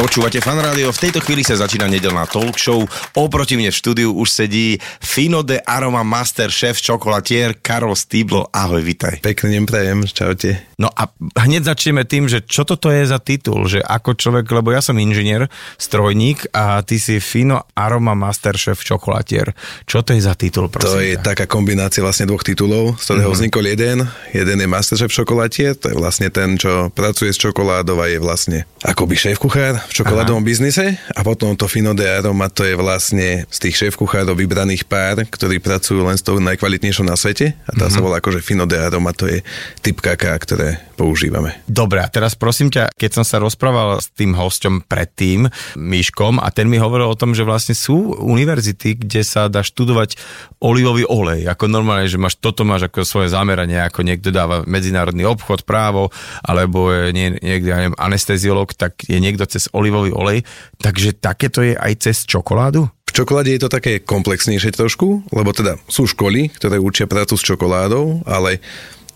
Počúvate fan rádio, v tejto chvíli sa začína nedelná talk show. Oproti mne v štúdiu už sedí Fino de Aroma Master šéf čokolatier Karol Stýblo. Ahoj, vitaj. Pekný deň prajem, čaute. No a hneď začneme tým, že čo toto je za titul, že ako človek, lebo ja som inžinier, strojník a ty si Fino Aroma Master šéf čokolatier. Čo to je za titul, prosím? To je ťa? taká kombinácia vlastne dvoch titulov, z ktorého mm-hmm. vznikol jeden. Jeden je Masterchef čokolatier, to je vlastne ten, čo pracuje s čokoládou a je vlastne akoby šéf-kuchár v čokoládovom biznise. A potom to Fino de Aroma, to je vlastne z tých šéf-kuchárov vybraných pár, ktorí pracujú len s tou najkvalitnejšou na svete. A tá mm-hmm. sa volá akože Fino de Aroma, to je typ kaká, ktoré používame. Dobre, a teraz prosím ťa, keď som sa rozprával s tým hosťom predtým, Myškom, a ten mi hovoril o tom, že vlastne sú univerzity, kde sa dá študovať olivový olej, ako normálne, že máš, toto máš ako svoje zameranie, ako niekto dáva medzinárodný obchod, právo, alebo je nie, niekto, ja neviem, anesteziolog, tak je niekto cez olivový olej, takže takéto je aj cez čokoládu? V čokoláde je to také komplexnejšie trošku, lebo teda sú školy, ktoré učia prácu s čokoládou, ale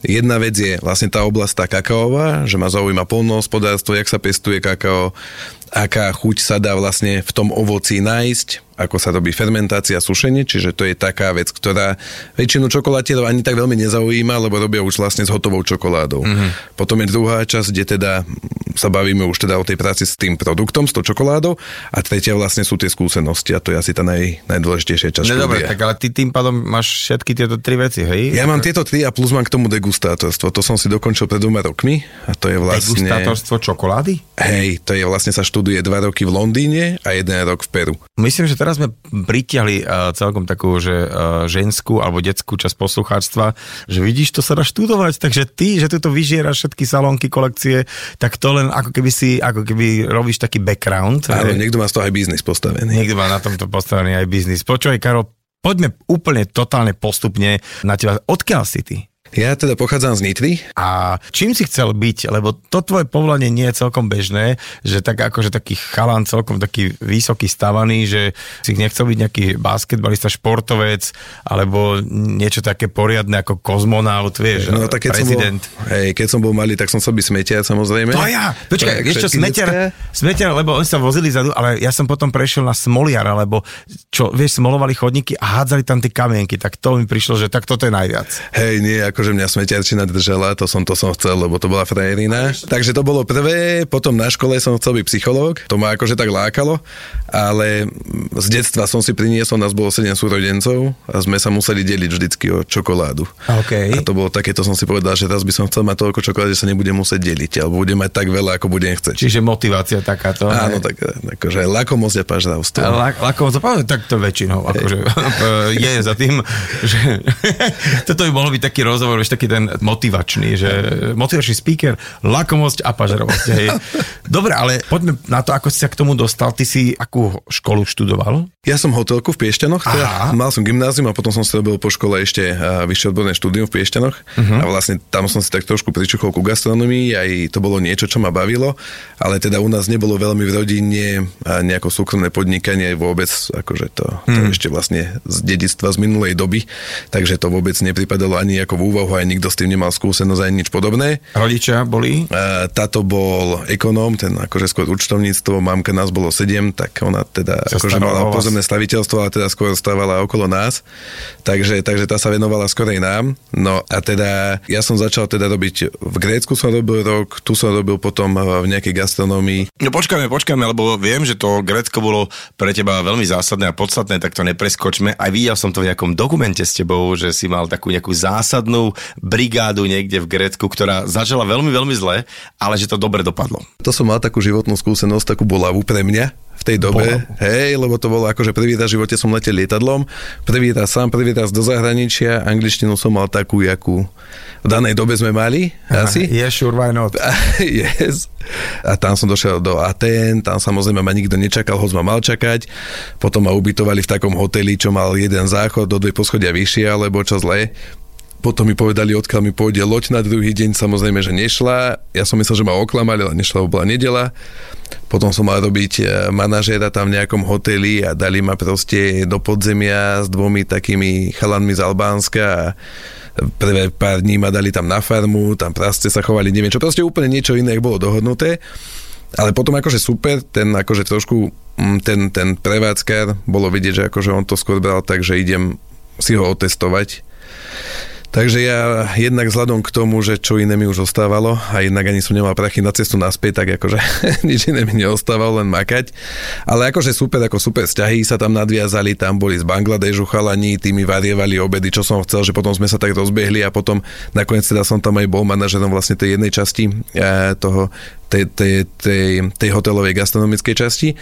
Jedna vec je vlastne tá oblasť tá kakaová, že ma zaujíma polnohospodárstvo, jak sa pestuje kakao, aká chuť sa dá vlastne v tom ovoci nájsť, ako sa robí fermentácia, sušenie, čiže to je taká vec, ktorá väčšinu čokolátierov ani tak veľmi nezaujíma, lebo robia už vlastne s hotovou čokoládou. Mm-hmm. Potom je druhá časť, kde teda sa bavíme už teda o tej práci s tým produktom, s tou čokoládou a tretia vlastne sú tie skúsenosti a to je asi tá naj, najdôležitejšia časť. No dobre, tak ale ty tým pádom máš všetky tieto tri veci, hej? Ja mám tieto tri a plus mám k tomu degustátorstvo. To som si dokončil pred dvoma rokmi a to je vlastne... Degustátorstvo čokolády? Hej, to je vlastne sa študuje dva roky v Londýne a jeden rok v Peru. Myslím, že teraz sme pritiahli uh, celkom takú, že uh, ženskú alebo detskú časť poslucháctva, že vidíš, to sa dá študovať, takže ty, že tu vyžieraš všetky salónky, kolekcie, tak to len ako keby si, ako keby robíš taký background. Áno, niekto má z toho aj biznis postavený. Niekto má na tomto postavený aj biznis. Počúvaj, Karol, poďme úplne totálne postupne na teba. Odkiaľ si ty? Ja teda pochádzam z Nitry. A čím si chcel byť? Lebo to tvoje povolanie nie je celkom bežné, že tak akože taký chalan celkom taký vysoký stavaný, že si nechcel byť nejaký basketbalista, športovec, alebo niečo také poriadne ako kozmonaut, vieš, No tak keď prezident. som bol, hej, keď som bol malý, tak som chcel byť smetiar samozrejme. To ja! Počkaj, vieš čo, smetiar, smetiar, lebo oni sa vozili zadu, ale ja som potom prešiel na smoliara, lebo čo, vieš, smolovali chodníky a hádzali tam tie kamienky, tak to mi prišlo, že tak toto je najviac. Hej, nie, akože mňa smetiarčina držala, to som, to som chcel, lebo to bola frajerina. Takže to bolo prvé, potom na škole som chcel byť psychológ, to ma akože tak lákalo, ale z detstva som si priniesol, nás bolo 7 súrodencov a sme sa museli deliť vždycky o čokoládu. OK. A to bolo také, to som si povedal, že raz by som chcel mať toľko čokolády, že sa nebudem musieť deliť, alebo budem mať tak veľa, ako budem chcieť. Čiže motivácia takáto. Áno, tak akože lakomosť a pažravstvo. La- Lakovo, to povedať takto väčšinou, akože je za tým, že toto by mohol byť taký rozhovor, vieš, taký ten motivačný, že motivačný speaker, lakomosť a pažerovosť. Hej. Dobre, ale poďme na to, ako si sa k tomu dostal. Ty si akú školu študoval? Ja som hotelku v Piešťanoch, teda Aha. mal som gymnázium a potom som si robil po škole ešte a, vyššie odborné štúdium v Piešťanoch uh-huh. a vlastne tam som si tak trošku pričuchol ku gastronomii, aj to bolo niečo, čo ma bavilo, ale teda u nás nebolo veľmi v rodine a nejako súkromné podnikanie vôbec, akože to, to Hmm. ešte vlastne z dedictva z minulej doby, takže to vôbec nepripadalo ani ako v úvahu, aj nikto s tým nemal skúsenosť ani nič podobné. Rodičia boli? Táto bol ekonóm, ten akože skôr účtovníctvo, mamka nás bolo sedem, tak ona teda Sa akože mala pozemné staviteľstvo, ale teda skôr stávala okolo nás. Takže, takže tá sa venovala skorej nám. No a teda ja som začal teda robiť, v Grécku som robil rok, tu som robil potom v nejakej gastronómii. No počkajme, počkajme, lebo viem, že to Grécko bolo pre teba veľmi zásadné a podstatné, tak to nepreskočme. Aj videl som to v nejakom dokumente s tebou, že si mal takú nejakú zásadnú brigádu niekde v Grécku, ktorá začala veľmi, veľmi zle, ale že to dobre dopadlo. To som mal takú životnú skúsenosť, takú bolavú pre mňa v tej dobe. Bolavú. Hej, lebo to bolo akože prvý raz v živote som letel lietadlom, prvý raz sám, prvý raz do zahraničia, angličtinu som mal takú, jakú v danej dobe sme mali, asi. Yes, sure, why not? yes. A tam som došiel do Atén, tam samozrejme ma nikto nečakal, hoď ma mal čakať. Potom ma ubytovali v takom hoteli, čo mal jeden záchod do dve poschodia vyššie, alebo čo zle. Potom mi povedali, odkiaľ mi pôjde loď na druhý deň, samozrejme, že nešla. Ja som myslel, že ma oklamali, ale nešla, bola nedela. Potom som mal robiť e, manažéra tam v nejakom hoteli a dali ma proste do podzemia s dvomi takými chalanmi z Albánska a prvé pár dní ma dali tam na farmu, tam prasce sa chovali, neviem čo, proste úplne niečo iné, bolo dohodnuté. Ale potom akože super, ten akože trošku, mm, ten, ten prevádzkar, bolo vidieť, že akože on to skôr bral tak, že idem si ho otestovať Takže ja jednak vzhľadom k tomu, že čo iné mi už ostávalo a jednak ani som nemal prachy na cestu naspäť, tak akože nič iné mi neostávalo, len makať. Ale akože super, ako super vzťahy sa tam nadviazali, tam boli z Bangladežu chalani, tí mi varievali obedy, čo som chcel, že potom sme sa tak rozbehli a potom nakoniec teda som tam aj bol manažerom vlastne tej jednej časti eh, toho tej, tej, tej, tej hotelovej gastronomickej časti.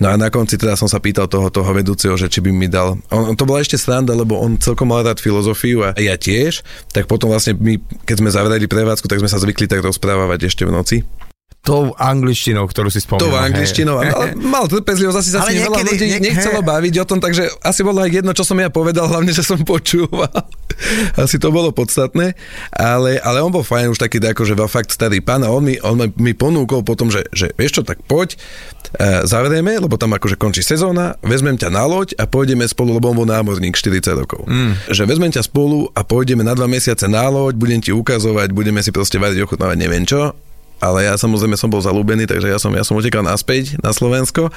No a na konci teda som sa pýtal toho, toho vedúceho, že či by mi dal... On, to bola ešte sranda, lebo on celkom mal rád filozofiu a ja tiež, tak potom vlastne my, keď sme zavreli prevádzku, tak sme sa zvykli tak rozprávať ešte v noci tou angličtinou, ktorú si spomínal. Tou angličtinou, ale mal trpezlivosť, asi sa ale niekedy, veľa ľudí niek- nechcelo hej. baviť o tom, takže asi bolo aj jedno, čo som ja povedal, hlavne, že som počúval. asi to bolo podstatné, ale, ale on bol fajn už taký, akože fakt starý pán a on mi, on mi ponúkol potom, že, že vieš čo, tak poď, zavrieme, lebo tam akože končí sezóna, vezmem ťa na loď a pôjdeme spolu, lebo on bol námorník 40 rokov. Mm. Že vezmem ťa spolu a pôjdeme na dva mesiace na loď, budem ti ukazovať, budeme si proste variť, ochutnávať, neviem čo ale ja samozrejme som bol zalúbený, takže ja som, ja som utekal naspäť na Slovensko.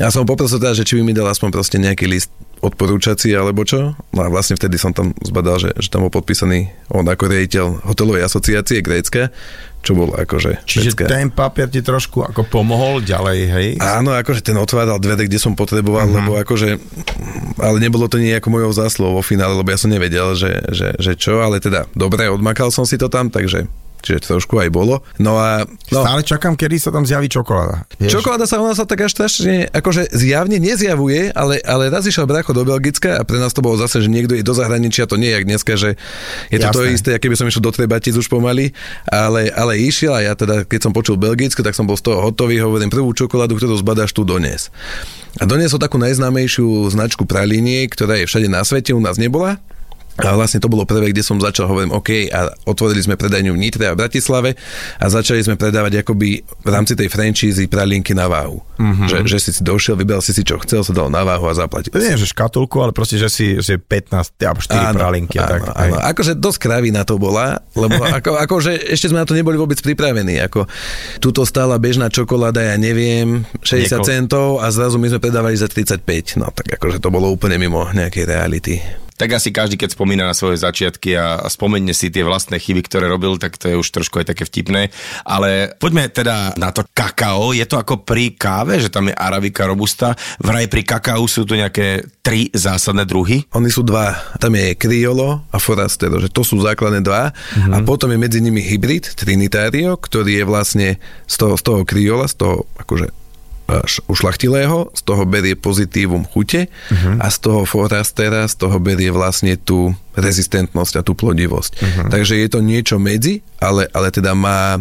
Ja som poprosil teda, že či by mi dal aspoň proste nejaký list odporúčací alebo čo. No a vlastne vtedy som tam zbadal, že, že tam bol podpísaný on ako riaditeľ hotelovej asociácie grécke, čo bolo akože... Čiže vecka. ten papier ti trošku ako pomohol ďalej, hej? Áno, akože ten otváral dvere, kde som potreboval, uh-huh. lebo akože... Ale nebolo to nejako mojou zásluhou vo finále, lebo ja som nevedel, že, že, že čo, ale teda dobre, odmakal som si to tam, takže čiže trošku aj bolo. No a... No, Stále čakám, kedy sa tam zjaví čokoláda. Vieš? Čokoláda sa u nás sa tak až strašne, akože zjavne nezjavuje, ale, ale raz išiel bracho do Belgicka a pre nás to bolo zase, že niekto je do zahraničia, to nie je jak dneska, že je to Jasné. to isté, keby som išiel do Trebatic už pomaly, ale, ale išiel a ja teda, keď som počul Belgicko, tak som bol z toho hotový, hovorím prvú čokoládu, ktorú zbadáš tu dones. A doniesol takú najznámejšiu značku pralínie, ktorá je všade na svete, u nás nebola a vlastne to bolo prvé, kde som začal, hovorím, OK, a otvorili sme predajňu v Nitre a v Bratislave a začali sme predávať akoby v rámci tej franchízy pralinky na váhu. Mm-hmm. Že, že si si došiel, vybral si si čo chcel, sa dal na váhu a zaplatil. Nie, že škatulku, ale proste, že si že 15 alebo 4 áno, pralinky. Áno, tak, áno. Akože dosť kravina to bola, lebo ako, akože ešte sme na to neboli vôbec pripravení. Ako, tuto stála bežná čokoláda, ja neviem, 60 Nieko... centov a zrazu my sme predávali za 35. No tak akože to bolo úplne mimo nejakej reality tak asi každý, keď spomína na svoje začiatky a, a spomenie si tie vlastné chyby, ktoré robil, tak to je už trošku aj také vtipné. Ale poďme teda na to kakao. Je to ako pri káve, že tam je Arabica Robusta. Vraj pri kakao sú tu nejaké tri zásadné druhy? Oni sú dva. Tam je Criollo a Forastero, že to sú základné dva. Mm-hmm. A potom je medzi nimi hybrid Trinitario, ktorý je vlastne z toho, z toho Criolla, z toho akože ušlachtilého, z toho berie pozitívum chute uh-huh. a z toho forastera, z toho berie vlastne tú rezistentnosť a tú plodivosť. Uh-huh. Takže je to niečo medzi, ale, ale teda má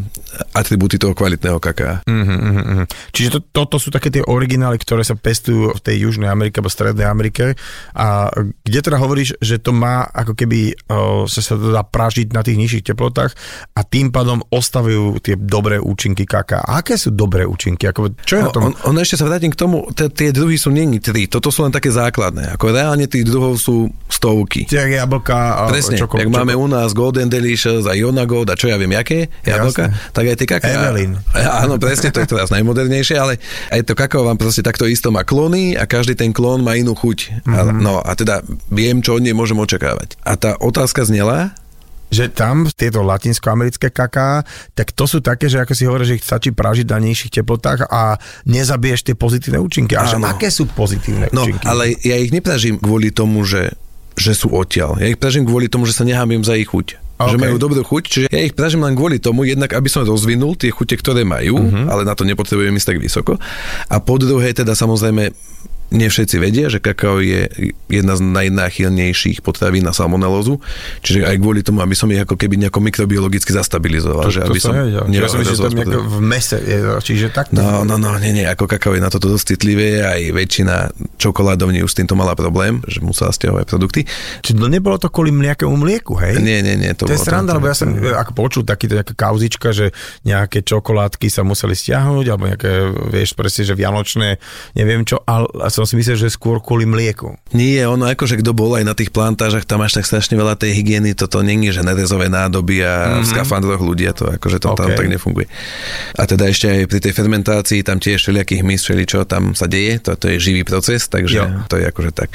atributy toho kvalitného kaká. Uh-huh, uh-huh. Čiže to, toto sú také tie originály, ktoré sa pestujú v tej Južnej Amerike alebo Strednej Amerike a kde teda hovoríš, že to má ako keby o, sa, sa to dá pražiť na tých nižších teplotách a tým pádom ostavujú tie dobré účinky kaká. A aké sú dobré účinky? Ako, čo je no, na tom? On, on ešte sa vrátim k tomu, tie druhy sú není tri, toto sú len také základné. Ako reálne tých druhov sú stovky. Tie jablka a Presne, čoko, jak čoko. máme u nás Golden Delicious a Iona Gold a čo ja viem, jaké jablka, Jasne. tak aj tie kaká. Evelyn. Áno, presne, to je teraz najmodernejšie, ale aj to kakao vám proste takto isto má klony a každý ten klon má inú chuť. Mm-hmm. No a teda viem, čo od nej môžem očakávať. A tá otázka znela, že tam tieto latinskoamerické kaká, tak to sú také, že ako si hovorí, že ich stačí pražiť na nižších teplotách a nezabiješ tie pozitívne účinky. A že aké sú pozitívne no, účinky? ale ja ich nepražím kvôli tomu, že že sú odtiaľ. Ja ich pražím kvôli tomu, že sa nehámim za ich chuť. Okay. Že majú dobrú chuť, čiže ja ich pražím len kvôli tomu, jednak aby som rozvinul tie chute, ktoré majú, uh-huh. ale na to nepotrebujem ísť tak vysoko. A po druhé teda samozrejme nie všetci vedia, že kakao je jedna z najnáchylnejších potravín na salmonelózu, čiže aj kvôli tomu, aby som ich ako keby nejako mikrobiologicky zastabilizoval. To, že to aby som nevedel. Ja som že to je v mese, je, čiže tak. No, no, no, nie, nie, ako kakao je na toto dosť citlivé, aj väčšina čokoládovní už s týmto mala problém, že musela stiahovať produkty. Čiže to nebolo to kvôli nejakému mlieku, hej? Nie, nie, nie. To, to je sranda, lebo ja som ako počul taký, taká kauzička, že nejaké čokoládky sa museli stiahnuť, alebo nejaké, vieš, presne, že vianočné, neviem čo, ale som si myslel, že skôr kvôli mlieku. Nie, ono akože kto bol aj na tých plantážach, tam máš tak strašne veľa tej hygieny, toto není, že nerezové nádoby a mm-hmm. v skafandroch ľudia, to akože to okay. tam tak nefunguje. A teda ešte aj pri tej fermentácii, tam tiež všelijakých hmyz, čo tam sa deje, to, to je živý proces, takže jo. to je akože tak.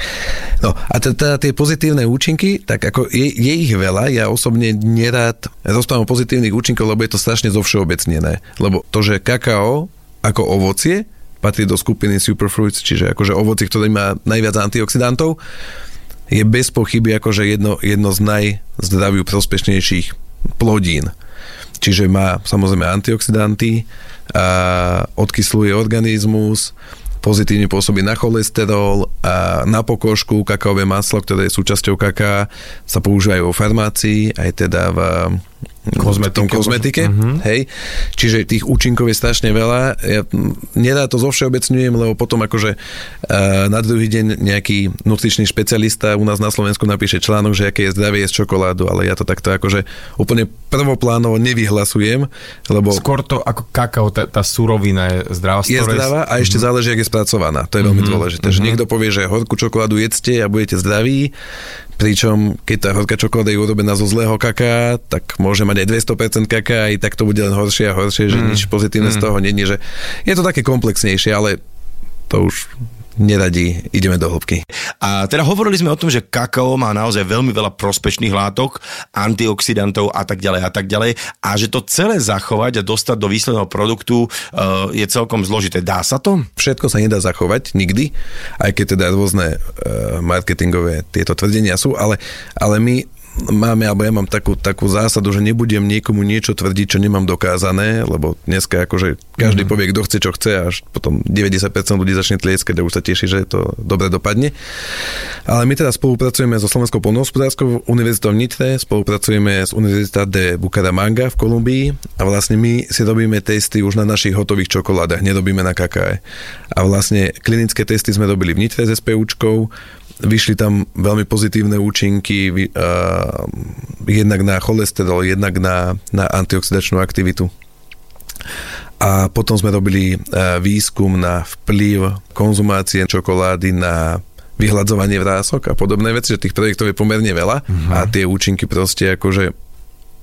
No a teda tie pozitívne účinky, tak ako je, je ich veľa, ja osobne nerád rozprávam o pozitívnych účinkov, lebo je to strašne zovšeobecnené. Lebo to, že kakao ako ovocie patrí do skupiny superfruits, čiže akože ovoci, ktoré má najviac antioxidantov, je bez pochyby akože jedno, jedno z najzdraviu prospešnejších plodín. Čiže má samozrejme antioxidanty, a odkysluje organizmus, pozitívne pôsobí na cholesterol a na pokožku, kakaové maslo, ktoré je súčasťou kaká, sa používajú vo farmácii, aj teda v kozmetike. tom kozmetike, uh-huh. hej. Čiže tých účinkov je strašne veľa. Ja, nedá to zo všeobecňujem, lebo potom akože uh, na druhý deň nejaký nutričný špecialista u nás na Slovensku napíše článok, že aké je zdravie z čokoládu, ale ja to takto akože úplne prvoplánovo nevyhlasujem, lebo... Skôr to ako kakao, tá, tá surovina je zdravá. Je zdravá a ešte uh-huh. záleží, ak je spracovaná. To je veľmi uh-huh. dôležité. Uh-huh. Že niekto povie, že horkú čokoládu jedzte a budete zdraví, Pričom, keď tá horká čokoláda je urobená zo zlého kaká, tak môže mať aj 200% kaká, aj tak to bude len horšie a horšie, že mm. nič pozitívne mm. z toho není, že je to také komplexnejšie, ale to už neradí, ideme do hĺbky. A teda hovorili sme o tom, že kakao má naozaj veľmi veľa prospešných látok, antioxidantov a tak ďalej a tak ďalej a že to celé zachovať a dostať do výsledného produktu uh, je celkom zložité. Dá sa to? Všetko sa nedá zachovať nikdy, aj keď teda rôzne uh, marketingové tieto tvrdenia sú, ale, ale my máme, alebo ja mám takú, takú zásadu, že nebudem niekomu niečo tvrdiť, čo nemám dokázané, lebo dneska akože každý mm-hmm. povie, kto chce, čo chce, až potom 90% ľudí začne tlieskať a už sa teší, že to dobre dopadne. Ale my teda spolupracujeme so Slovenskou polnohospodárskou univerzitou v Nitre, spolupracujeme s Univerzita de Bucaramanga v Kolumbii a vlastne my si robíme testy už na našich hotových čokoládach, nerobíme na kakáe. A vlastne klinické testy sme robili v Nitre s SPUčkou, vyšli tam veľmi pozitívne účinky, uh, jednak na cholesterol, jednak na, na antioxidačnú aktivitu. A potom sme robili uh, výskum na vplyv konzumácie čokolády na vyhľadzovanie vrások a podobné veci, že tých projektov je pomerne veľa uh-huh. a tie účinky proste akože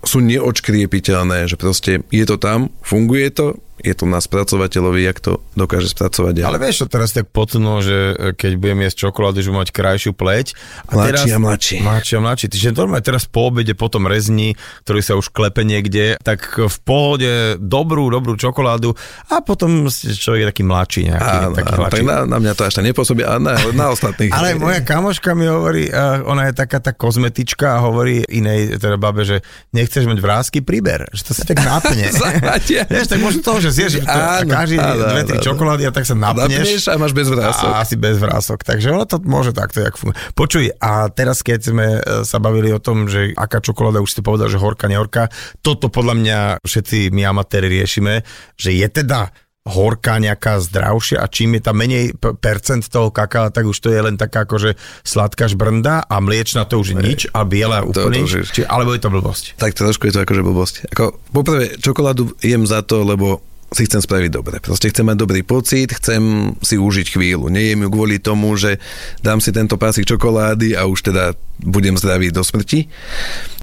sú neočkriepiteľné, že proste je to tam, funguje to, je to na spracovateľovi, jak to dokáže spracovať ďalej. Ale vieš, čo teraz tak potno, že e, keď budem jesť čokoládu, že mať krajšiu pleť. A mladší teraz, a mladší. Mladší a mladší. Čiže normálne teraz po obede, potom rezni, ktorý sa už klepe niekde, tak v pohode dobrú, dobrú čokoládu a potom človek je taký mladší nejaký. Áno, taký áno, mladší. tak na, na, mňa to až tak nepôsobí, a na, na ostatných. Ale moja kamoška mi hovorí, uh, ona je taká tá kozmetička a hovorí inej teda babe, že nechceš mať vrázky, priber. Že to sa tak napne. Vieš, tak možno toho, že zješ áno, každý áno, dve, tri čokolády a tak sa napneš. Napneš a máš bez vrások. A asi bez vrások. Takže ono to môže takto, jak funguje. Počuj, a teraz keď sme e, sa bavili o tom, že aká čokoláda, už si povedal, že horká, nehorká, toto podľa mňa všetci my amatéri riešime, že je teda horká nejaká zdravšia a čím je tam menej percent toho kaká, tak už to je len taká akože sladká žbrnda a mliečna to už je nič a biela úplne či, alebo je to blbosť? Tak trošku je to akože blbosť. Ako, poprvé, čokoládu jem za to, lebo si chcem spraviť dobre. Proste chcem mať dobrý pocit, chcem si užiť chvíľu. Nejem ju kvôli tomu, že dám si tento pásik čokolády a už teda budem zdravý do smrti.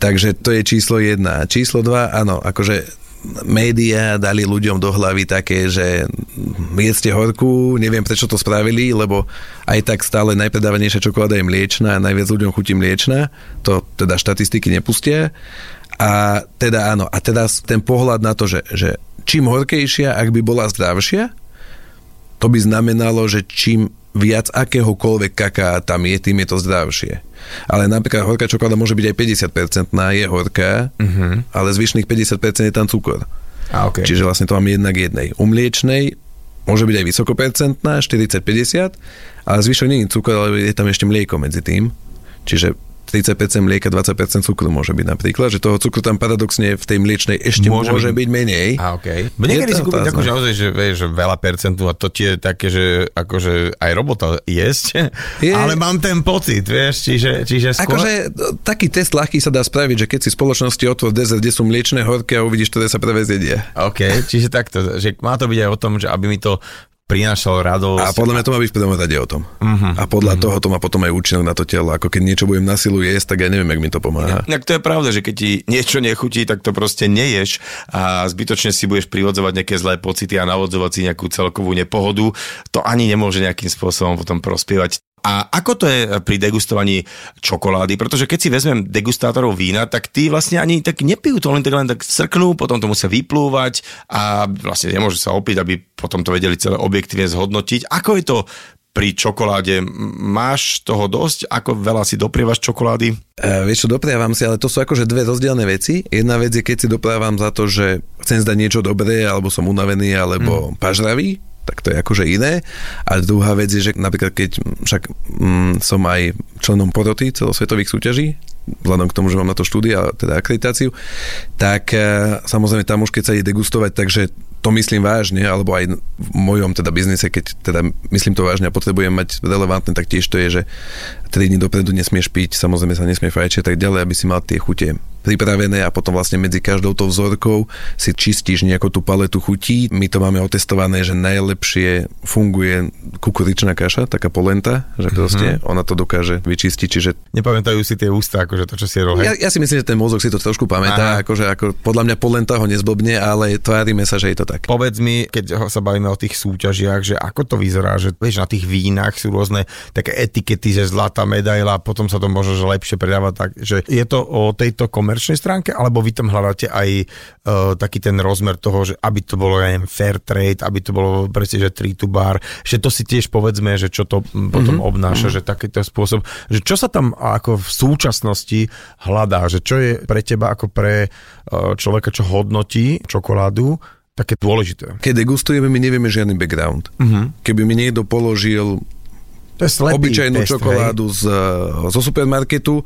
Takže to je číslo jedna. Číslo dva, áno, akože médiá dali ľuďom do hlavy také, že jedzte horku, neviem prečo to spravili, lebo aj tak stále najpredávanejšia čokoláda je mliečna a najviac ľuďom chutí mliečna, to teda štatistiky nepustia. A teda áno, a teda ten pohľad na to, že, že čím horkejšia, ak by bola zdravšia, to by znamenalo, že čím viac akéhokoľvek kaká tam je, tým je to zdravšie. Ale napríklad horká čokoláda môže byť aj 50% na je horká, uh-huh. ale zvyšných 50% je tam cukor. A, okay. Čiže vlastne to mám jednak jednej. U mliečnej môže byť aj vysokopercentná, 40-50, ale zvyšok nie je cukor, ale je tam ešte mlieko medzi tým. Čiže 30% mlieka, 20% cukru môže byť napríklad, že toho cukru tam paradoxne v tej mliečnej ešte môže, môže byť, byť menej. A okay. Niekedy si kúpiť takú, že naozaj, že vieš, že veľa percentu a to ti je také, že akože aj robota jesť, je... ale mám ten pocit, vieš, čiže, čiže skôr... Akože taký test ľahký sa dá spraviť, že keď si v spoločnosti otvor dezert, kde sú mliečne horké a uvidíš, ktoré sa prvé zjedia. OK, čiže takto, že má to byť aj o tom, že aby mi to prinášal radosť. A podľa mňa to má byť rade o tom. Uh-huh. A podľa uh-huh. toho to má potom aj účinok na to telo. Ako keď niečo budem na silu jesť, tak ja neviem, jak mi to pomáha. Ja, to je pravda, že keď ti niečo nechutí, tak to proste neješ a zbytočne si budeš privodzovať nejaké zlé pocity a navodzovať si nejakú celkovú nepohodu. To ani nemôže nejakým spôsobom potom prospievať a ako to je pri degustovaní čokolády? Pretože keď si vezmem degustátorov vína, tak tí vlastne ani tak nepijú to, len tak len tak srknú, potom to musia vyplúvať a vlastne nemôžu sa opiť, aby potom to vedeli celé objektívne zhodnotiť. Ako je to pri čokoláde? Máš toho dosť? Ako veľa si doprievaš čokolády? E, vieš čo, dopriavam si, ale to sú akože dve rozdielne veci. Jedna vec je, keď si dopriavam za to, že chcem zdať niečo dobré, alebo som unavený, alebo mm. pažravý, tak to je akože iné. A druhá vec je, že napríklad keď však mm, som aj členom poroty celosvetových súťaží, vzhľadom k tomu, že mám na to štúdia, teda akreditáciu, tak e, samozrejme tam už keď sa ide degustovať, takže to myslím vážne, alebo aj v mojom teda biznise, keď teda myslím to vážne a potrebujem mať relevantné, tak tiež to je, že 3 dní dopredu nesmieš piť, samozrejme sa nesmie fajčiť tak ďalej, aby si mal tie chute pripravené a potom vlastne medzi každou tou vzorkou si čistíš nejakú tú paletu chutí. My to máme otestované, že najlepšie funguje kukuričná kaša, taká polenta, že mhm. proste mm-hmm. ona to dokáže vyčistiť, čiže... Nepamätajú si tie ústa, akože to, čo si rohe. Ja, ja, si myslím, že ten mozog si to trošku pamätá, Aha. akože ako, podľa mňa polenta ho nezblbne, ale tvárime sa, že je to tak. Povedz mi, keď sa bavíme o tých súťažiach, že ako to vyzerá, že vieš, na tých vínach sú rôzne také etikety, že zlatá medaila, potom sa to možno že lepšie predáva, tak, že je to o tejto komer- komerčnej stránke, alebo vy tam hľadáte aj uh, taký ten rozmer toho, že aby to bolo, ja neviem, fair trade, aby to bolo presne, že tree to bar, že to si tiež povedzme, že čo to potom mm-hmm. obnáša, mm-hmm. že takýto spôsob, že čo sa tam ako v súčasnosti hľadá, že čo je pre teba ako pre uh, človeka, čo hodnotí čokoládu, také dôležité. Keď degustujeme, my nevieme žiadny background. Mm-hmm. Keby mi niekto položil to je slepý obyčajnú test, čokoládu z, zo supermarketu,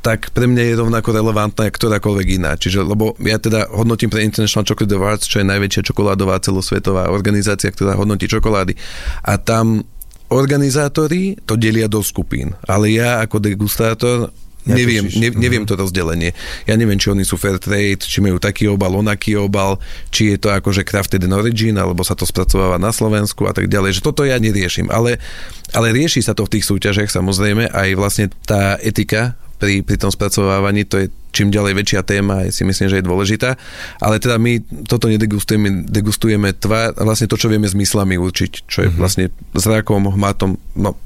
tak pre mňa je rovnako relevantná ktorákoľvek iná. Čiže, lebo ja teda hodnotím pre International Chocolate Awards, čo je najväčšia čokoládová celosvetová organizácia, ktorá hodnotí čokolády. A tam organizátori to delia do skupín. Ale ja ako degustátor neviem, ne, neviem mm-hmm. to rozdelenie. Ja neviem, či oni sú fair trade, či majú taký obal, onaký obal, či je to akože crafted in origin, alebo sa to spracováva na Slovensku a tak ďalej. Že toto ja neriešim. Ale, ale rieši sa to v tých súťažiach samozrejme aj vlastne tá etika pri, pri tom spracovávaní, to je čím ďalej väčšia téma, ja si myslím, že je dôležitá. Ale teda my toto nedegustujeme, degustujeme tvár, vlastne to, čo vieme zmyslami určiť, čo je mm-hmm. vlastne zrakom, hmatom, no,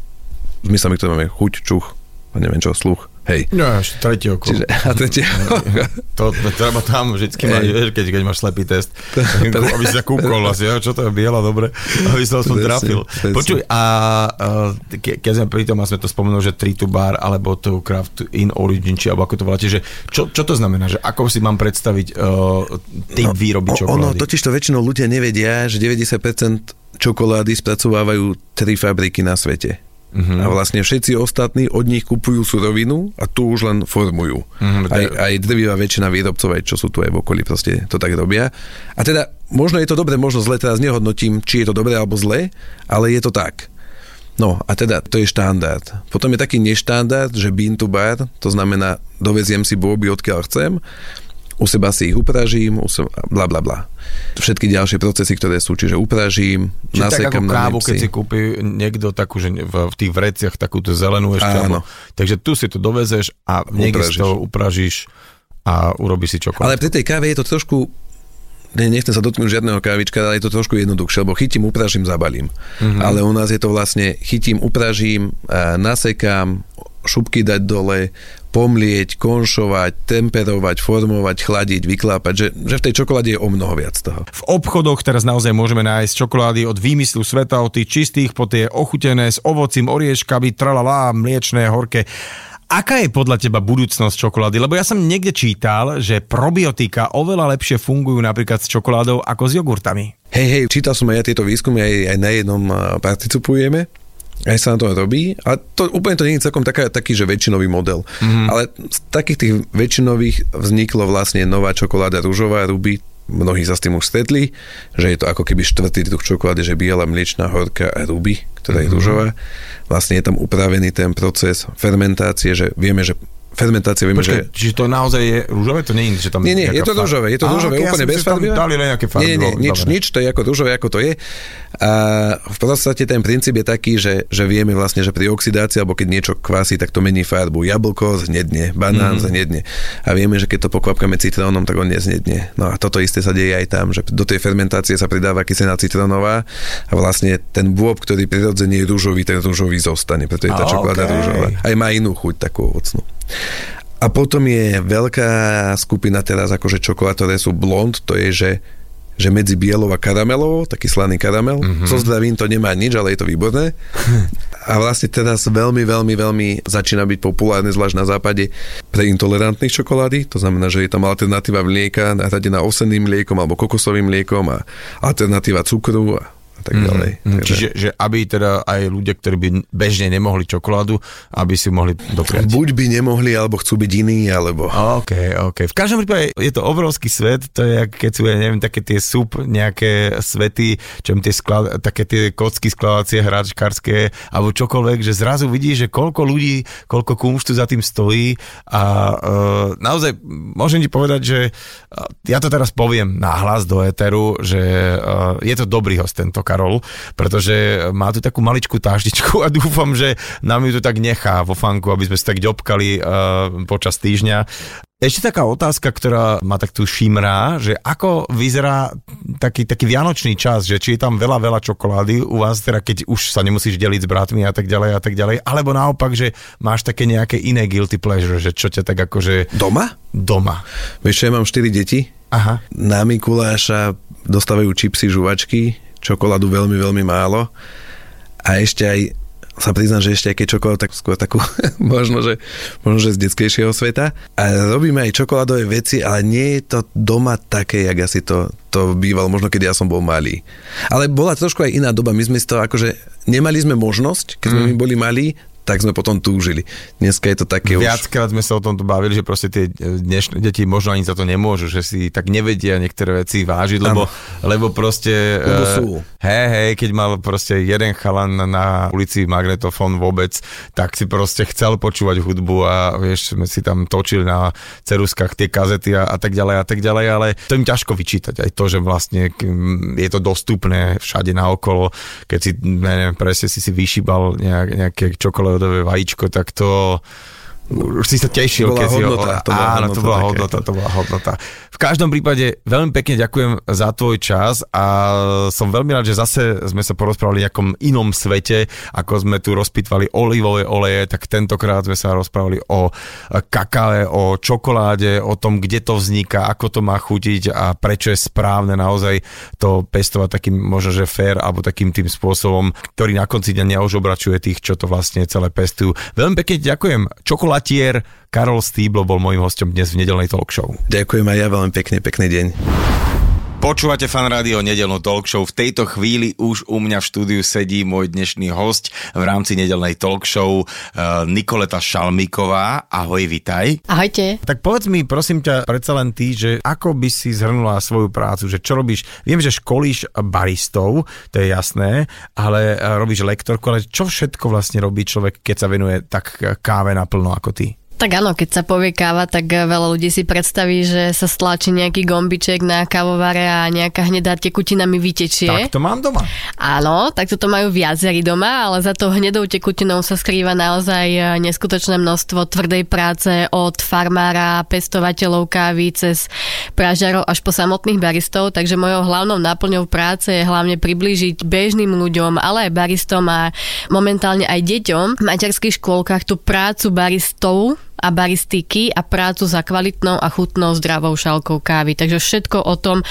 zmyslami, ktoré máme chuť, čuch, a neviem čo, sluch. Hej. No ešte tretie oko. Čiže, a tretie to, to, treba tam vždycky mať, vieš, keď, keď máš slepý test, aby si sa kúkol vlastne, čo to je biela, dobre, aby sa aspoň trafil. Počuj, a, ke, keď sme pri tom, a sme to spomenuli, že tree to bar, alebo to craft in origin, či alebo ako to voláte, že čo, čo to znamená, že ako si mám predstaviť uh, typ no, výroby čokolády? Ono, totiž to väčšinou ľudia nevedia, že 90% čokolády spracovávajú tri fabriky na svete. Uh-huh. A vlastne všetci ostatní od nich kupujú surovinu a tu už len formujú. Uh-huh. Aj, aj drvivá väčšina výrobcov, aj čo sú tu aj v okolí, proste to tak robia. A teda možno je to dobre, možno zle, teraz nehodnotím, či je to dobre alebo zle, ale je to tak. No a teda to je štandard. Potom je taký neštandard, že bean to bar, to znamená doveziem si bôby odkiaľ chcem u seba si ich upražím, u seba, bla bla bla. Všetky ďalšie procesy, ktoré sú, čiže upražím, čiže nasekam tak ako kávu, keď si kúpi niekto takú, že v, v tých vreciach takúto zelenú ešte. Áno. Takže tu si to dovezeš a niekde si to upražíš a urobíš si čokoľvek. Ale pri tej káve je to trošku ne, nechcem sa dotknúť žiadneho kávička, ale je to trošku jednoduchšie, lebo chytím, upražím, zabalím. Mm-hmm. Ale u nás je to vlastne chytím, upražím, nasekám, šupky dať dole, pomlieť, konšovať, temperovať, formovať, chladiť, vyklápať, že, že v tej čokoláde je o mnoho viac toho. V obchodoch teraz naozaj môžeme nájsť čokolády od výmyslu sveta, od tých čistých po tie ochutené s ovocím, orieškami, tralala, mliečné, horké Aká je podľa teba budúcnosť čokolády? Lebo ja som niekde čítal, že probiotika oveľa lepšie fungujú napríklad s čokoládou ako s jogurtami. Hej, hej, čítal som aj ja tieto výskumy, aj, aj na jednom participujeme. Aj sa na to robí. A to úplne to nie je celkom taká, taký, že väčšinový model. Mm-hmm. Ale z takých tých väčšinových vzniklo vlastne nová čokoláda rúžová, ruby, mnohí sa s tým už stretli, že je to ako keby štvrtý druh čokolády, že biela, mliečná, horká a ruby, ktorá je mm-hmm. rúžová. Vlastne je tam upravený ten proces fermentácie, že vieme, že fermentácia, vieme, Počkej, že... Čiže to naozaj je rúžové? To nie je, že tam Nie, nie, je to rúžové, je to rúžové, okay, úplne ja bez farby. Dali len nejaké farby. Nie, nie, nič, nič, to je ako rúžové, ako to je. A v podstate ten princíp je taký, že, že vieme vlastne, že pri oxidácii, alebo keď niečo kvasí, tak to mení farbu. Jablko znedne, banán mm-hmm. znedne. A vieme, že keď to pokvapkame citrónom, tak on neznedne. No a toto isté sa deje aj tam, že do tej fermentácie sa pridáva kyselina citrónová a vlastne ten bôb, ktorý prirodzene je rúžový, ten rúžový zostane, preto je tá čokoláda okay. rúžová. Aj má inú chuť takú ovocnú. A potom je veľká skupina teraz akože čokolád, ktoré sú blond, to je, že že medzi bielou a karamelovou, taký slaný karamel. Mm-hmm. So zdravím to nemá nič, ale je to výborné. A vlastne teraz veľmi, veľmi, veľmi začína byť populárne, zvlášť na západe, pre intolerantných čokolády. To znamená, že je tam alternatíva mlieka nahradená ovsenným mliekom alebo kokosovým mliekom a alternatíva cukru a tak mhm, ďalej. Mm, Takže... Čiže že aby teda aj ľudia, ktorí by bežne nemohli čokoládu, aby si mohli dopriať. Buď by nemohli, alebo chcú byť iní, alebo... OK, OK. V každom prípade je to obrovský svet, to je, keď sú, ja neviem, také tie súb, nejaké svety, čo tie sklad, také tie kocky skladacie, hráčkarské, alebo čokoľvek, že zrazu vidí, že koľko ľudí, koľko kumštu za tým stojí a uh, naozaj môžem ti povedať, že uh, ja to teraz poviem nahlas do éteru, že uh, je to dobrý host tento Karol, pretože má tu takú maličkú táždičku a dúfam, že nám ju tu tak nechá vo fanku, aby sme sa tak ďobkali uh, počas týždňa. Ešte taká otázka, ktorá ma tak tu šimrá, že ako vyzerá taký, taký vianočný čas, že či je tam veľa, veľa čokolády u vás, teda keď už sa nemusíš deliť s bratmi a tak ďalej a tak ďalej, alebo naopak, že máš také nejaké iné guilty pleasure, že čo ťa tak akože... Doma? Doma. Vieš, ja mám 4 deti. Aha. Na Mikuláša dostávajú čipsy, žuvačky, čokoládu veľmi, veľmi málo. A ešte aj sa priznám, že ešte aj keď čokoládu, tak skôr takú, možno, že, možno, že z detskejšieho sveta. A robíme aj čokoládové veci, ale nie je to doma také, jak asi to, to býval, možno keď ja som bol malý. Ale bola trošku aj iná doba. My sme si to akože, nemali sme možnosť, keď sme mm. my boli malí, tak sme potom túžili. Dneska je to také Viackrát už... sme sa o tomto bavili, že proste tie dnešné deti možno ani za to nemôžu, že si tak nevedia niektoré veci vážiť, lebo, lebo proste... Lebo sú. Uh, hej, hej, keď mal proste jeden chalan na ulici magnetofón vôbec, tak si proste chcel počúvať hudbu a vieš, sme si tam točili na ceruskách tie kazety a, a tak ďalej a tak ďalej, ale to im ťažko vyčítať aj to, že vlastne je to dostupné všade naokolo, keď si, neviem, presne si si vyšíbal nejak, nejaké čokoľvek ľadové vajíčko, tak to už si sa tešil, keď si ho... To bola áno, hodnota, to bola také. hodnota, to bola hodnota. V každom prípade veľmi pekne ďakujem za tvoj čas a som veľmi rád, že zase sme sa porozprávali o nejakom inom svete, ako sme tu rozpitvali olivové oleje, tak tentokrát sme sa rozprávali o kakave, o čokoláde, o tom, kde to vzniká, ako to má chutiť a prečo je správne naozaj to pestovať takým možno, že fair alebo takým tým spôsobom, ktorý na konci dňa neožobračuje tých, čo to vlastne celé pestujú. Veľmi pekne ďakujem. Čokolád Zlatier, Karol Stýblo bol môjim hostom dnes v nedelnej talk show. Ďakujem aj ja veľmi pekne, pekný deň. Počúvate fan rádio nedelnú talk show. V tejto chvíli už u mňa v štúdiu sedí môj dnešný host v rámci nedelnej talk show uh, Nikoleta Šalmíková. Ahoj, vitaj. Ahojte. Tak povedz mi, prosím ťa, predsa len ty, že ako by si zhrnula svoju prácu, že čo robíš? Viem, že školíš baristov, to je jasné, ale uh, robíš lektorku, ale čo všetko vlastne robí človek, keď sa venuje tak káve naplno ako ty? Tak áno, keď sa povie káva, tak eh, veľa ľudí si predstaví, že sa stlačí nejaký gombiček na kávovare a nejaká hnedá tekutina mi vytečie. Tak to mám doma. Áno, tak toto majú viacerí doma, ale za to hnedou tekutinou sa skrýva naozaj eh, neskutočné množstvo tvrdej práce od farmára, pestovateľov kávy cez pražiarov až po samotných baristov, takže mojou hlavnou náplňou práce je hlavne priblížiť bežným ľuďom, ale aj baristom a momentálne aj deťom v materských škôlkach tú prácu baristov a baristiky a prácu za kvalitnou a chutnou zdravou šálkou kávy. Takže všetko o tom,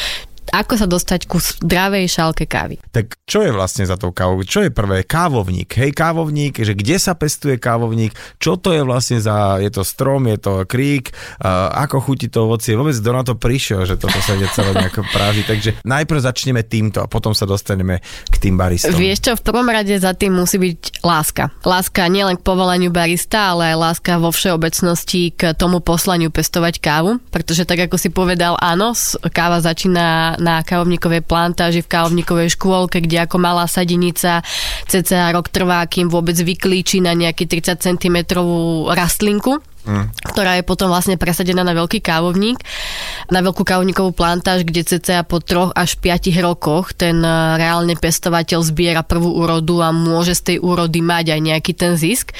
ako sa dostať ku zdravej šálke kávy. Tak čo je vlastne za tou kávou? Čo je prvé? Kávovník. Hej, kávovník, že kde sa pestuje kávovník? Čo to je vlastne za, je to strom, je to krík, uh, ako chutí to ovocie? Vôbec kto na to prišiel, že toto sa ide celé nejako práži. Takže najprv začneme týmto a potom sa dostaneme k tým baristom. Vieš čo, v prvom rade za tým musí byť láska. Láska nielen k povolaniu barista, ale aj láska vo všeobecnosti k tomu poslaniu pestovať kávu, pretože tak ako si povedal, áno, káva začína na kávovníkovej plantáži v kávovníkovej škôlke, kde ako malá sadenica cca rok trvá, kým vôbec vyklíči na nejaký 30 cm rastlinku mm. ktorá je potom vlastne presadená na veľký kávovník, na veľkú kávovníkovú plantáž, kde cca po troch až 5 rokoch ten e, reálne pestovateľ zbiera prvú úrodu a môže z tej úrody mať aj nejaký ten zisk.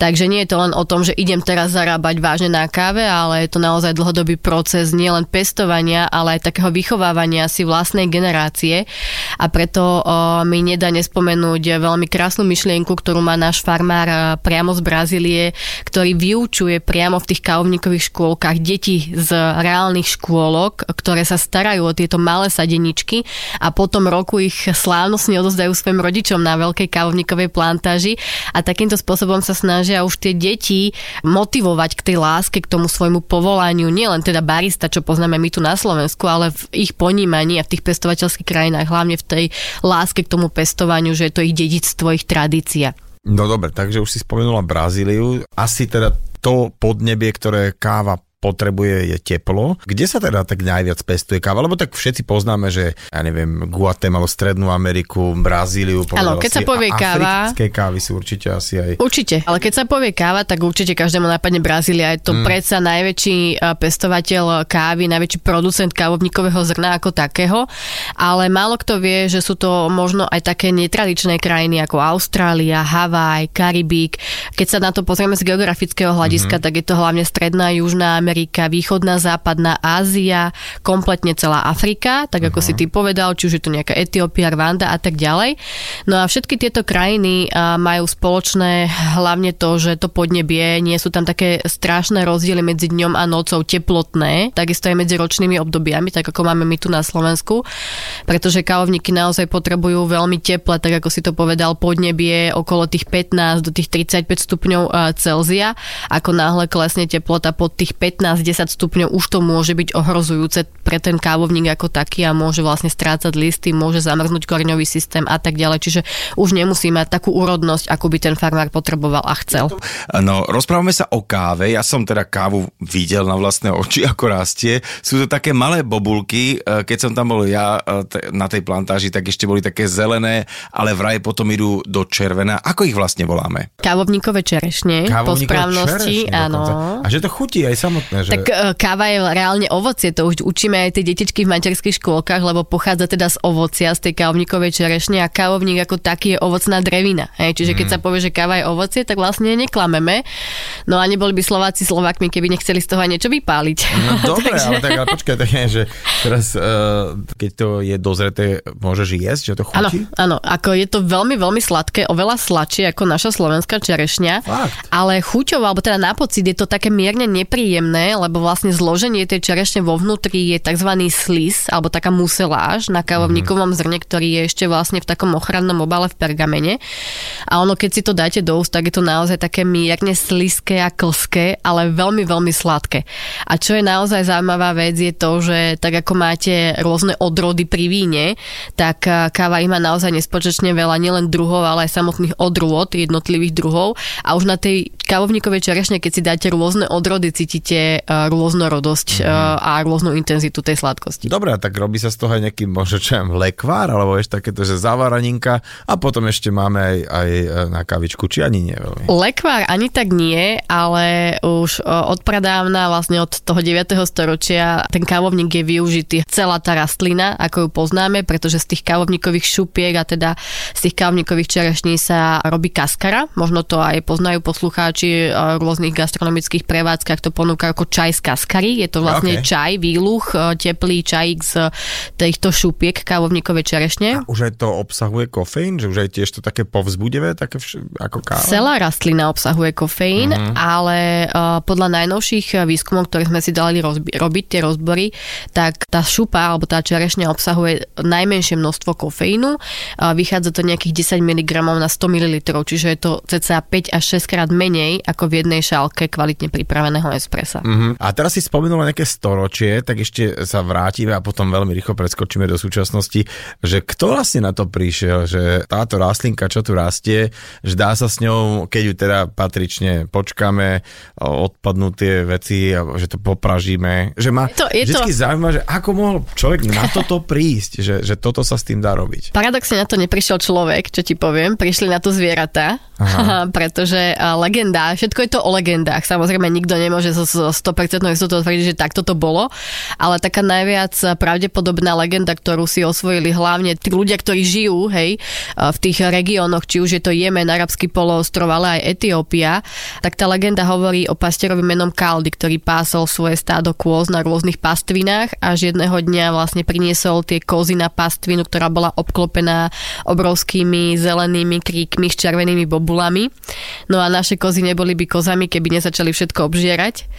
Takže nie je to len o tom, že idem teraz zarábať vážne na káve, ale je to naozaj dlhodobý proces nielen pestovania, ale aj takého vychovávania si vlastnej generácie a preto o, mi nedá nespomenúť veľmi krásnu myšlienku, ktorú má náš farmár e, priamo z Brazílie, ktorý vyučuje priamo v tých kávovníkových škôlkach deti z reálnych škôlok, ktoré sa starajú o tieto malé sadeničky a potom roku ich slávnostne odozdajú svojim rodičom na veľkej kávovníkovej plantáži a takýmto spôsobom sa snažia už tie deti motivovať k tej láske, k tomu svojmu povolaniu, nielen teda barista, čo poznáme my tu na Slovensku, ale v ich ponímaní a v tých pestovateľských krajinách, hlavne v tej láske k tomu pestovaniu, že je to ich dedictvo, ich tradícia. No dobre, takže už si spomenula Brazíliu. Asi teda to podnebie, ktoré káva potrebuje je teplo. Kde sa teda tak najviac pestuje káva? Lebo tak všetci poznáme, že ja neviem, Guatemala, Strednú Ameriku, Brazíliu. Áno, keď sa povie káva... Kávy sú určite asi aj... Určite, ale keď sa povie káva, tak určite každému napadne Brazília. Je to mm. predsa najväčší pestovateľ kávy, najväčší producent kávovníkového zrna ako takého. Ale málo kto vie, že sú to možno aj také netradičné krajiny ako Austrália, Havaj, Karibík. Keď sa na to pozrieme z geografického hľadiska, mm. tak je to hlavne Stredná, Južná Amerika, Východná, Západná Ázia, kompletne celá Afrika, tak ako uh-huh. si ty povedal, či už je to nejaká Etiópia, Rwanda a tak ďalej. No a všetky tieto krajiny majú spoločné hlavne to, že to podnebie, nie sú tam také strašné rozdiely medzi dňom a nocou teplotné, takisto aj medzi ročnými obdobiami, tak ako máme my tu na Slovensku, pretože kávovníky naozaj potrebujú veľmi teple, tak ako si to povedal, podnebie okolo tých 15 do tých 35 stupňov Celzia. Ako náhle klesne teplota pod tých 15 15-10 stupňov už to môže byť ohrozujúce pre ten kávovník ako taký a môže vlastne strácať listy, môže zamrznúť koreňový systém a tak ďalej. Čiže už nemusí mať takú úrodnosť, ako by ten farmár potreboval a chcel. No, rozprávame sa o káve. Ja som teda kávu videl na vlastné oči, ako rastie. Sú to také malé bobulky. E, keď som tam bol ja e, na tej plantáži, tak ešte boli také zelené, ale vraj potom idú do červená. Ako ich vlastne voláme? Kávovníkové čerešne. Kávovníkové po správnosti, čerešne, áno. Dokonca. A že to chutí aj samotné samotné. Že... Tak e, káva je reálne ovocie, to už učíme aj tie detičky v materských škôlkach, lebo pochádza teda z ovocia, z tej kávovníkovej čerešne a kávovník ako taký je ovocná drevina. Hej? Čiže keď mm. sa povie, že káva je ovocie, tak vlastne neklameme. No a neboli by Slováci Slovakmi, keby nechceli z toho aj niečo vypáliť. No dobre, Takže... ale tak ale počkaj, tak je, že teraz, uh, keď to je dozreté, môžeš jesť, že to chutí? Áno, áno, ako je to veľmi, veľmi sladké, oveľa sladšie ako naša slovenská čerešňa, Fakt. ale chuťou, alebo teda na pocit je to také mierne nepríjemné príjemné, lebo vlastne zloženie tej čerešne vo vnútri je tzv. slis, alebo taká museláž na kávovníkovom mm. zrne, ktorý je ešte vlastne v takom ochrannom obale v pergamene. A ono, keď si to dáte do úst, tak je to naozaj také mierne sliské a klské, ale veľmi, veľmi sladké. A čo je naozaj zaujímavá vec je to, že tak ako máte rôzne odrody pri víne, tak káva ima naozaj nespočetne veľa nielen druhov, ale aj samotných odrôd, jednotlivých druhov. A už na tej kávovníkovej čerešne, keď si dáte rôzne odrody, cítite uh, rôznorodosť mm. uh, a rôznu intenzitu tej sladkosti. Dobre, tak robí sa z toho aj nejaký možno čo lekvár, alebo ešte takéto, že zavaraninka a potom ešte máme aj, aj e, na kavičku, či ani nie veľmi. Lekvár ani tak nie, ale už od pradávna, vlastne od toho 9. storočia ten kávovník je využitý celá tá rastlina, ako ju poznáme, pretože z tých kávovníkových šupiek a teda z tých kávovníkových čerešní sa robí kaskara. Možno to aj poznajú poslucháči rôznych gastronomických prevádzkach, to ponúkajú ako čaj z kaskary. Je to vlastne Ok. čaj, výluch, e, teplý čajík z týchto šupiek kávovníkovej čerešne. A už aj to obsahuje kofeín, že už aj tiež to také povzbudivé, také vš- ako káva? Celá rastlina obsahuje kofeín, Mhm. ale uh, podľa najnovších výskumov, ktoré sme si dali rozbi- robiť, tie rozbory, tak tá šupa alebo tá čerešňa obsahuje najmenšie množstvo kofeínu. Uh, vychádza to nejakých 10 mg na 100 ml, čiže je to cca 5 až 6 krát menej ako v jednej šálke kvalitne pripraveného espressa. Mhm. A teraz si spomenula nejaké storočie, tak ešte sa vrátime a potom veľmi rýchlo preskočíme do súčasnosti, že kto vlastne na to prišiel, že táto rastlinka, čo tu rastie, že dá sa s ňou, keď ju teda patrične počkáme, o, odpadnú tie veci, že to popražíme. Že ma Je to- je vždycky to- zaujíma, že ako mohol človek na toto prísť, že, že toto sa s tým dá robiť. Paradoxne na to neprišiel človek, čo ti poviem, prišli na to zvieratá, pretože a, legenda, všetko je to o legendách, samozrejme nikto nemôže so, so 100% istotou tvrdiť, že takto to bolo, ale taká najviac pravdepodobná legenda, ktorú si osvojili hlavne tí ľudia, ktorí žijú, hej, a, v tých regiónoch, či už je to Jemen, Arabský poloostrov, ale aj Etiópia, tak tá legenda hovorí o pastierovi menom Kaldy, ktorý pásol svoje stádo kôz na rôznych pastvinách až jedného dňa vlastne priniesol tie kozy na pastvinu, ktorá bola obklopená obrovskými zelenými kríkmi s červenými bobulami. No a naše kozy neboli by kozami, keby nezačali všetko obžierať.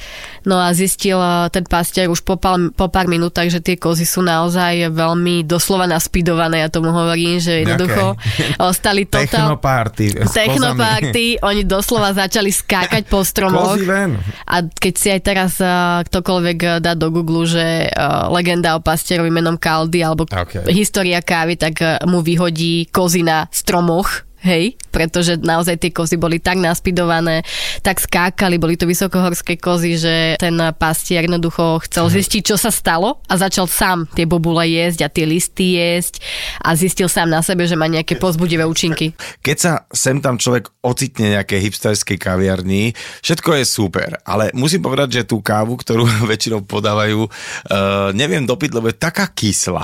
No a zistil eh, ten pastier už po pár, po pár minútach, že tie kozy sú naozaj veľmi doslova naspidované, ja tomu hovorím, že jednoducho ostali totál... Technoparty. Technoparty, oni doslova začali skákať po stromoch. Kozy ven. A keď si aj teraz uh, ktokoľvek uh, dá do Google, že legenda o pastierovi menom Kaldy alebo Ok. história kávy, tak mu vyhodí kozy na stromoch. Hej, pretože naozaj tie kozy boli tak naspidované, tak skákali, boli to vysokohorské kozy, že ten pastier jednoducho chcel zistiť, čo sa stalo a začal sám tie bobule jesť a tie listy jesť a zistil sám na sebe, že má nejaké pozbudivé účinky. keď sa sem tam človek ocitne nejaké hipsterskej kaviarni, všetko je super, ale musím povedať, že tú kávu, ktorú väčšinou podávajú, uh, neviem dopiť, lebo je taká kyslá.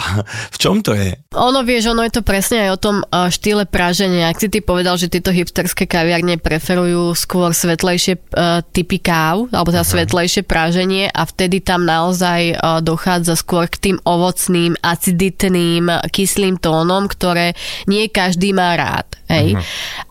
V čom to je? Ono, vieš, ono je to presne aj o tom uh, štýle praženia. Ak si ty povedal, že tieto hipsterské kaviarne preferujú skôr svetlejšie uh, typy káv, alebo teda svetlejšie praženie a vtedy tam naozaj uh, dochádza skôr k tým ovocným, aciditným, kyslým tónom, ktoré nie každý má rád. Hej?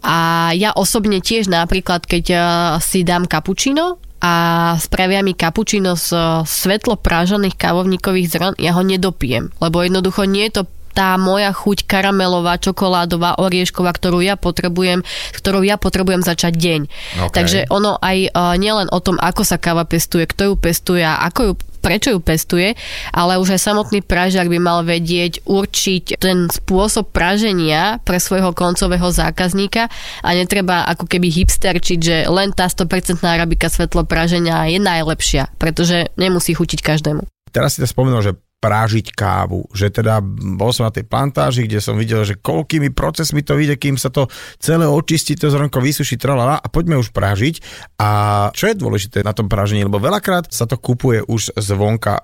A ja osobne tiež napríklad, keď uh, si dám kapučino, a spravia mi kapučino z svetlo prážaných kávovníkových zrn, ja ho nedopijem, lebo jednoducho nie je to tá moja chuť karamelová, čokoládová, oriešková, ktorú ja potrebujem, ktorou ja potrebujem začať deň. Ok. Takže ono aj uh, nielen o tom, ako sa káva pestuje, kto ju pestuje a ako ju prečo ju pestuje, ale už aj samotný pražiak by mal vedieť určiť ten spôsob praženia pre svojho koncového zákazníka a netreba ako keby hipsterčiť, že len tá 100% arabika svetlo praženia je najlepšia, pretože nemusí chutiť každému. Teraz si to spomenul, že prážiť kávu. Že teda bol som na tej plantáži, kde som videl, že koľkými procesmi to vyjde, kým sa to celé očistí, to zrnko vysuší, tralala a poďme už prážiť. A čo je dôležité na tom prážení, lebo veľakrát sa to kupuje už zvonka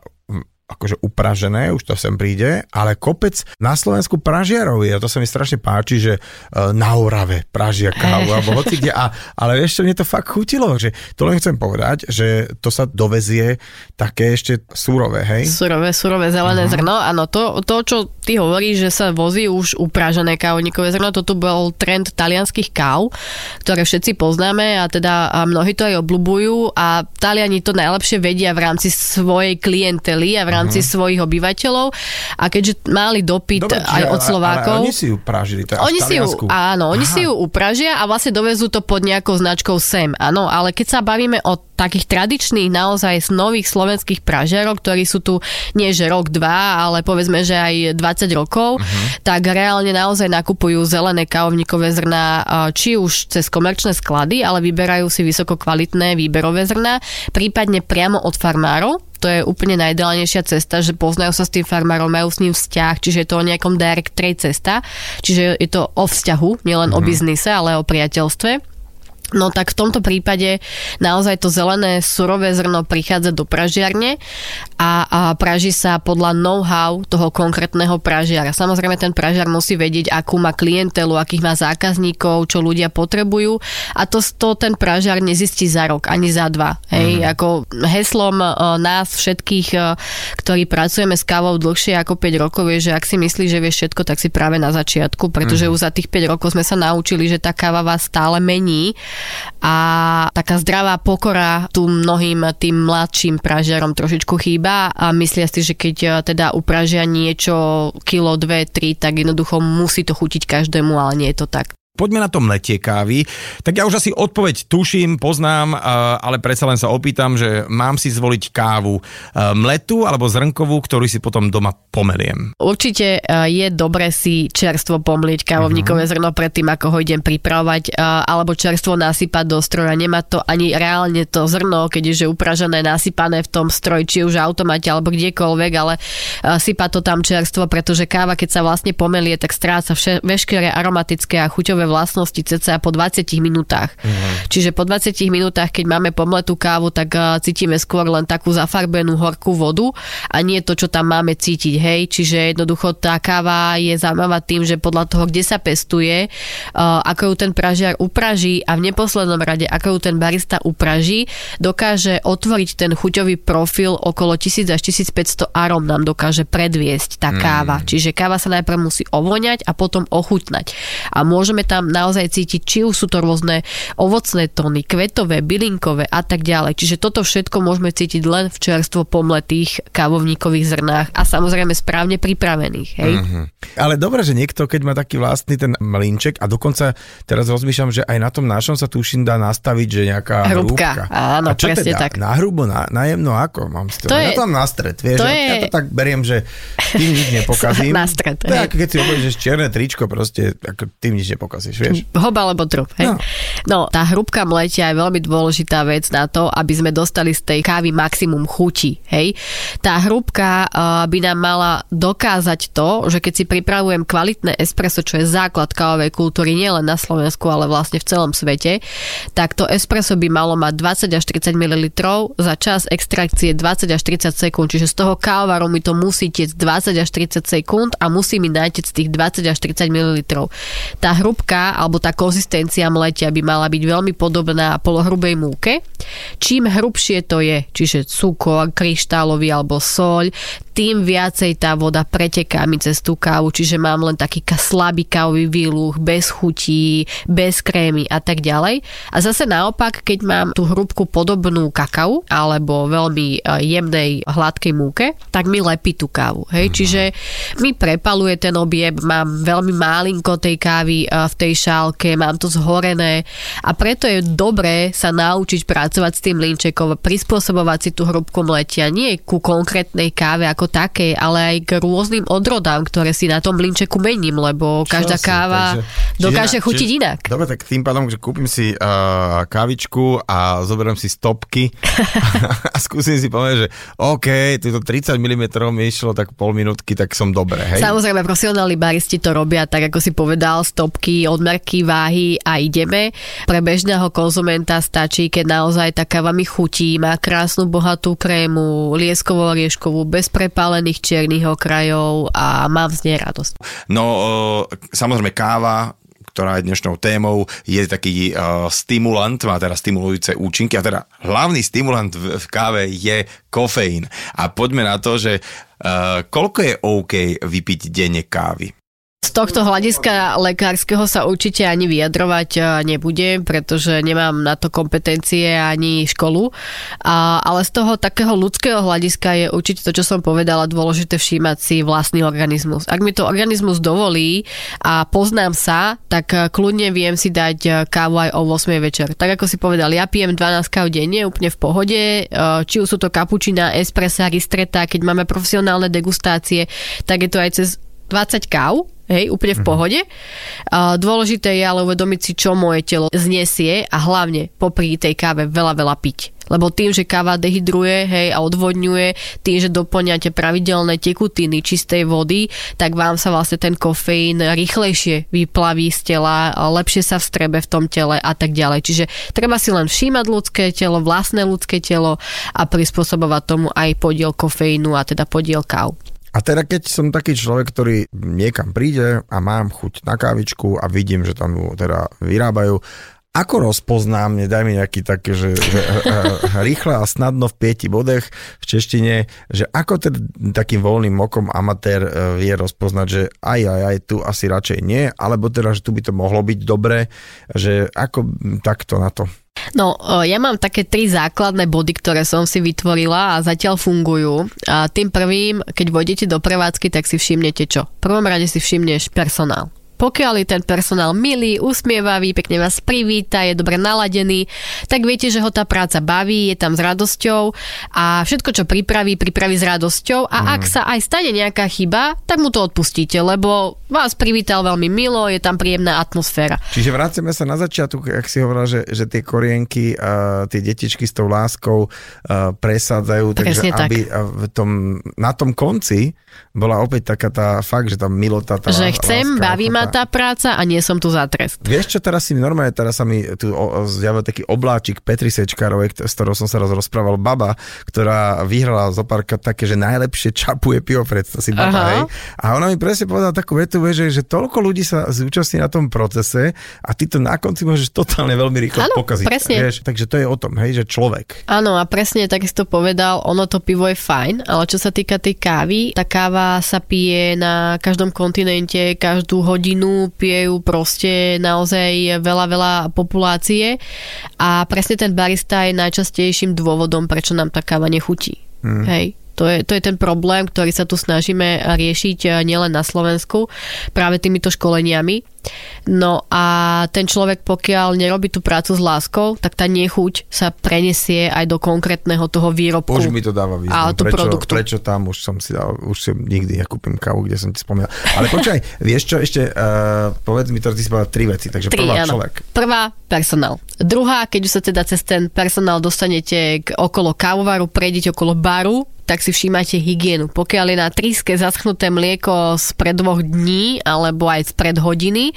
akože upražené, už to sem príde, ale kopec na Slovensku pražiarov je a to sa mi strašne páči, že e, na Orave pražia kávu alebo hoci kde, a, ale vieš čo, mne to fakt chutilo, že to len chcem povedať, že to sa dovezie také ešte surové, hej? Surové, surové zelené uh-huh. zrno. Áno, to, to, čo ty hovoríš, že sa vozí už upražené kávovníkové zrno, toto bol trend talianských káv, ktoré všetci poznáme a teda a mnohí to aj obľúbujú a Taliani to najlepšie vedia v rámci svojej klientely a v rámci uh-huh. svojich obyvateľov a keďže mali dopyt Dobre, aj od Slovákov... Ale, ale oni si ju pražili, to je Oni si ju, áno, oni Aha. si ju upražia a vlastne dovezú to pod nejakou značkou sem. Áno, ale keď sa bavíme o takých tradičných, naozaj z nových slovenských pražiarov, ktorí sú tu nie že rok, dva, ale povedzme, že aj 20 rokov, uh-huh. tak reálne naozaj nakupujú zelené kávovníkové zrná, či už cez komerčné sklady, ale vyberajú si vysoko kvalitné výberové zrná, prípadne priamo od farmárov, to je úplne najideálnejšia cesta, že poznajú sa s tým farmárom, majú s ním vzťah, čiže je to o nejakom direct trade cesta, čiže je to o vzťahu, nielen mm-hmm. o biznise, ale o priateľstve. No tak v tomto prípade naozaj to zelené surové zrno prichádza do pražiarne a, a praží sa podľa know-how toho konkrétneho pražiara. Samozrejme ten pražiar musí vedieť, akú má klientelu, akých má zákazníkov, čo ľudia potrebujú a to, to ten pražiar nezistí za rok, ani za dva. Hej? Mm. Ako heslom uh, nás všetkých, uh, ktorí pracujeme s kávou dlhšie ako 5 rokov je, že ak si myslí, že vie všetko, tak si práve na začiatku, pretože mm. už za tých 5 rokov sme sa naučili, že tá káva vás stále mení a taká zdravá pokora tu mnohým tým mladším pražiarom trošičku chýba a myslia si, že keď e, teda upražia niečo kilo, dve, tri, tak jednoducho musí to chutiť každému, ale nie je to tak poďme na to mletie kávy. Tak ja už asi odpoveď tuším, poznám, ale predsa len sa opýtam, že mám si zvoliť kávu mletu alebo zrnkovú, ktorú si potom doma pomeliem. Určite je dobre si čerstvo pomlieť kávovníkové uh-huh. zrno predtým, ako ho idem pripravovať, alebo čerstvo nasypať do stroja. Nemá to ani reálne to zrno, keď je že upražené, nasypané v tom stroji, či už automate alebo kdekoľvek, ale sypa to tam čerstvo, pretože káva, keď sa vlastne pomelie, tak stráca vše, veškeré aromatické a chuťové vlastnosti cca po 20 minútach. Mm. Čiže po 20 minútach, keď máme pomletú kávu, tak uh, cítime skôr len takú zafarbenú horkú vodu a nie to, čo tam máme cítiť. Hej, čiže jednoducho tá káva je zaujímavá tým, že podľa toho, kde sa pestuje, uh, ako ju ten pražiar upraží a v neposlednom rade, ako ju ten barista upraží, dokáže otvoriť ten chuťový profil okolo 1000 až 1500 arom nám dokáže predviesť tá káva. Mm. Čiže káva sa najprv musí ovoňať a potom ochutnať. A môžeme tam tam naozaj cítiť, či už sú to rôzne ovocné tóny, kvetové, bylinkové a tak ďalej. Čiže toto všetko môžeme cítiť len v čerstvo pomletých kávovníkových zrnách a samozrejme správne pripravených. Hej? Mm-hmm. Ale dobre, že niekto, keď má taký vlastný ten mlinček a dokonca teraz rozmýšľam, že aj na tom našom sa tuším dá nastaviť, že nejaká hrúbka. Áno, a čo presne teda? tak. Na hrubo, na, na jemno, ako? Mám to, to ja je, tam na stred, vieš, to ja, je... ja to tak beriem, že tým nič nepokazím. na stred, ako keď si obležeš čierne tričko, proste ako tým nič nepokazíš, vieš. Hob alebo trup, hej? No. no, tá hrubka mletia je veľmi dôležitá vec na to, aby sme dostali z tej kávy maximum chuti, hej? Tá hrubka uh, by nám mala dokázať to, že keď si pripravujem kvalitné espresso, čo je základ kávovej kultúry nielen na Slovensku, ale vlastne v celom svete, tak to espresso by malo mať 20 až 30 ml za čas extrakcie 20 až 30 sekúnd, čiže z toho kávaru mi to musí tiec 20 až 30 sekúnd a musí mi nájsť z tých 20 až 30 ml. Tá hrubka alebo tá konzistencia mletia by mala byť veľmi podobná polohrubej múke. Čím hrubšie to je, čiže cukor, kryštálový alebo soľ, tým viacej tá voda preteká mi cez tú kávu, čiže mám len taký slabý kávový výluch, bez chutí, bez krémy a tak ďalej. A zase naopak, keď mám tú hrubku podobnú kakau alebo veľmi e, jemnej hladkej múke, tak mi lepí tú kávu. Hej? Mm. Čiže mi prepaluje ten objem, mám veľmi málinko tej kávy e, v tej šálke, mám to zhorené a preto je dobré sa naučiť pracovať s tým linčekom, prispôsobovať si tú hrubku mletia nie ku konkrétnej káve ako takej, ale aj k rôznym odrodám, ktoré si na tom blinčeku mením, lebo každá Čo káva si, dokáže čiže, chutiť čiže, inak. Dobre, tak tým pádom, že kúpim si uh, kávičku a zoberiem si stopky a skúsim si povedať, že OK, týto 30 mm mi išlo tak pol minútky, tak som dobre. Hej? Samozrejme, profesionálni baristi to robia tak, ako si povedal, stopky, odmerky, váhy a ideme. Pre bežného konzumenta stačí, keď naozaj tá káva mi chutí, má krásnu bohatú krému, lieskovo rieškovú, bez prep prepálených čiernych okrajov a mám z nej radosť. No, samozrejme káva, ktorá je dnešnou témou, je taký uh, stimulant, má teda stimulujúce účinky a teda hlavný stimulant v, v káve je kofeín. A poďme na to, že uh, koľko je OK vypiť denne kávy? Z tohto hľadiska lekárskeho sa určite ani vyjadrovať e, nebudem, pretože nemám na to kompetencie ani školu. A, ale z toho takého ľudského hľadiska je určite to, čo som povedala, dôležité všímať si vlastný organizmus. Ak mi to organizmus dovolí a poznám sa, tak e, kľudne viem si dať e, kávu aj o 8 večer. Tak ako si povedal, ja pijem 12 káv denne, úplne v pohode, či už sú to kapučina, espressa, ristreta, keď máme profesionálne degustácie, tak je to aj cez 20 káv hej, úplne v mhm. pohode. Dôležité je ale uvedomiť si, čo moje telo znesie a hlavne popri tej káve veľa, veľa piť Lebo tým, že káva dehydruje hej, a odvodňuje, tým, že doplňate pravidelné tekutiny čistej vody, tak vám sa vlastne ten kofeín rýchlejšie vyplaví z tela, lepšie sa vstrebe v tom tele a tak ďalej. Čiže treba si len všímať ľudské telo, vlastné ľudské telo a prispôsobovať tomu aj podiel kofeínu a teda podiel káv. A teda keď som taký človek, ktorý niekam príde a mám chuť na kávičku a vidím, že tam ju teda vyrábajú, ako rozpoznám, daj mi nejaký také, že, že rýchle a snadno v pieti bodech v češtine, že ako teda takým voľným okom amatér e, vie rozpoznať, že aj, aj, aj, tu asi radšej nie, alebo teda, že tu by to mohlo byť dobre, že ako takto na to? No, ja mám také tri základné body, ktoré som si vytvorila a zatiaľ fungujú. A tým prvým, keď vojdete do prevádzky, tak si všimnete čo? V prvom rade si všimneš personál. Pokiaľ je ten personál milý, usmievavý, pekne vás privíta, je dobre naladený, tak viete, že ho tá práca baví, je tam s radosťou a všetko, čo pripraví, pripraví s radosťou a mm. ak sa aj stane nejaká chyba, tak mu to odpustíte, lebo vás privítal veľmi milo, je tam príjemná atmosféra. Čiže vraceme sa na začiatok, ak si hovorila, že, že tie korienky, a tie detičky s tou láskou a presádzajú, takže tak. aby v tom, na tom konci bola opäť taká tá fakt, že tá milota, tá Že chcem, láska, baví ma tá práca a nie som tu za trest. Vieš čo, teraz si mi normálne, teraz sa mi tu zjavil taký obláčik Petri Sečkarovej, s ktorou som sa raz rozprával, baba, ktorá vyhrala zo párka také, že najlepšie čapuje pivo, predstav si baba, hej. A ona mi presne povedala takú vetu, že, že toľko ľudí sa zúčastní na tom procese a ty to na konci môžeš totálne veľmi rýchlo ano, pokaziť. Presne. Vieš, takže to je o tom, hej, že človek. Áno, a presne tak si to povedal, ono to pivo je fajn, ale čo sa týka tej kávy, tá káva sa pije na každom kontinente, každú hodinu rodinu, pijú proste naozaj veľa, veľa populácie a presne ten barista je najčastejším dôvodom, prečo nám tá káva nechutí. Hmm. Hej. To je, to je ten problém, ktorý sa tu snažíme riešiť eh, nielen na Slovensku práve týmito školeniami. No a ten človek, pokiaľ nerobí tú prácu s láskou, tak tá nechuť sa prenesie aj do konkrétneho toho výrobku. Už mi to dáva význam. A prečo, produktu. prečo tam už som si dal, už si nikdy nekúpim kávu, kde som ti spomínal. Ale počkaj, vieš čo, ešte uh, povedz mi to, ty si povedal tri veci, takže tri, prvá áno. človek. Prvá, personál. Druhá, keď už sa teda cez ten personál dostanete k okolo kávovaru, prejdete okolo baru, tak si všímate hygienu. Pokiaľ je na tríske zaschnuté mlieko spred dvoch dní alebo aj spred hodiny,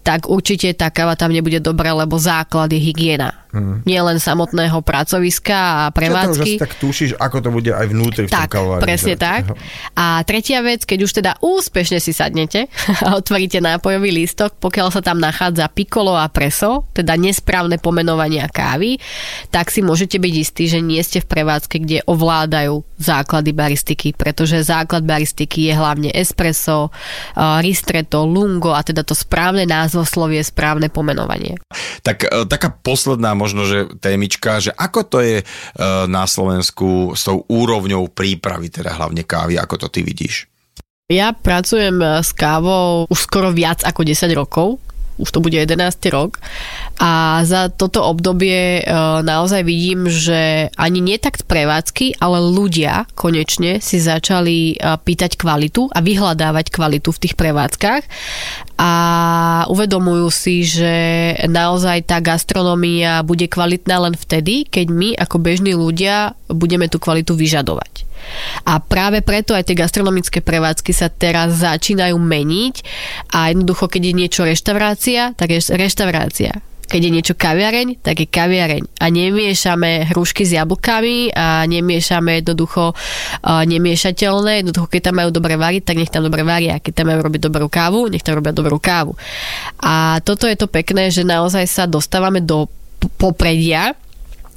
tak určite tá káva tam nebude dobrá, lebo základ je hygiena. Hmm. Nie len samotného pracoviska a prevádzky. Čo to už tak tušíš, ako to bude aj vnútri v tak, tom presne tak. A tretia vec, keď už teda úspešne si sadnete a otvoríte nápojový lístok, pokiaľ sa tam nachádza pikolo a preso, teda nesprávne pomenovania kávy, tak si môžete byť istí, že nie ste v prevádzke, kde ovládajú základy baristiky, pretože základ baristiky je hlavne espresso, ristretto, lungo a teda to správne názvoslovie, správne pomenovanie. Tak e, taká posledná možno, že témička, že ako to je e, na Slovensku s tou úrovňou prípravy, teda hlavne kávy, ako to ty vidíš? Ja pracujem s kávou už skoro viac ako 10 rokov už to bude 11. rok. A za toto obdobie e, naozaj vidím, že ani nie tak prevádzky, ale ľudia konečne si začali e, pýtať kvalitu a vyhľadávať kvalitu v tých prevádzkach a uvedomujú si, že naozaj tá gastronomia bude kvalitná len vtedy, keď my ako bežní ľudia budeme tú kvalitu vyžadovať. A práve preto aj tie gastronomické prevádzky sa teraz začínajú meniť a jednoducho, keď je niečo reštaurácia, tak je reštaurácia keď je niečo kaviareň, tak je kaviareň. A nemiešame hrušky s jablkami a nemiešame jednoducho uh, nemiešateľné. Jednoducho, keď tam majú dobre variť, tak nech tam dobre varia. Keď tam majú robiť dobrú kávu, nech tam robia dobrú kávu. A toto je to pekné, že naozaj sa dostávame do popredia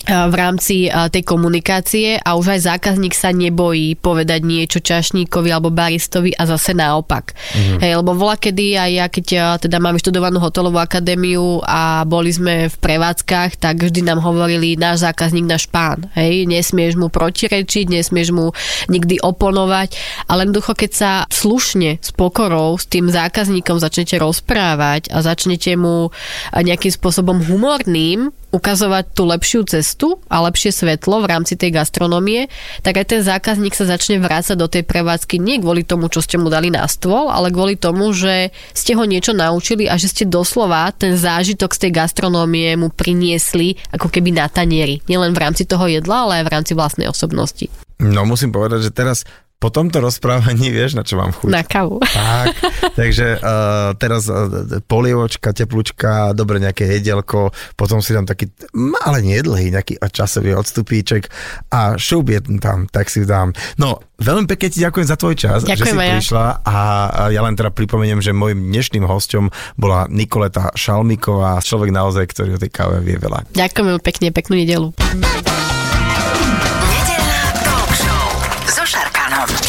v rámci tej komunikácie a už aj zákazník sa nebojí povedať niečo čašníkovi alebo baristovi a zase naopak. Mm-hmm. Hej, lebo bola kedy aj ja, keď ja teda mám študovanú hotelovú akadémiu a boli sme v prevádzkach, tak vždy nám hovorili náš zákazník, náš pán. Hej, nesmieš mu protirečiť, nesmieš mu nikdy oponovať, ale jednoducho, keď sa slušne, s pokorou s tým zákazníkom začnete rozprávať a začnete mu nejakým spôsobom humorným ukazovať tú lepšiu cestu, kontrastu a lepšie svetlo v rámci tej gastronómie, tak aj ten zákazník sa začne vrácať do tej prevádzky nie kvôli tomu, čo ste mu dali na stôl, ale kvôli tomu, že ste ho niečo naučili a že ste doslova ten zážitok z tej gastronómie mu priniesli ako keby na tanieri. Nielen v rámci toho jedla, ale aj v rámci vlastnej osobnosti. No musím povedať, že teraz po tomto rozprávaní vieš, na čo mám chuť. Na kavu. Tak, takže uh, teraz uh, polievočka, teplúčka, dobre nejaké jedelko, potom si dám taký, ale nie dlhý, nejaký časový odstupíček a šup je tam, tak si dám. No, veľmi pekne ti ďakujem za tvoj čas, Ďakujem že si ja. prišla a ja len teda pripomeniem, že môjim dnešným hostom bola Nikoleta Šalmiková, človek naozaj, ktorý o tej káve vie veľa. Ďakujem pekne, peknú nedelu.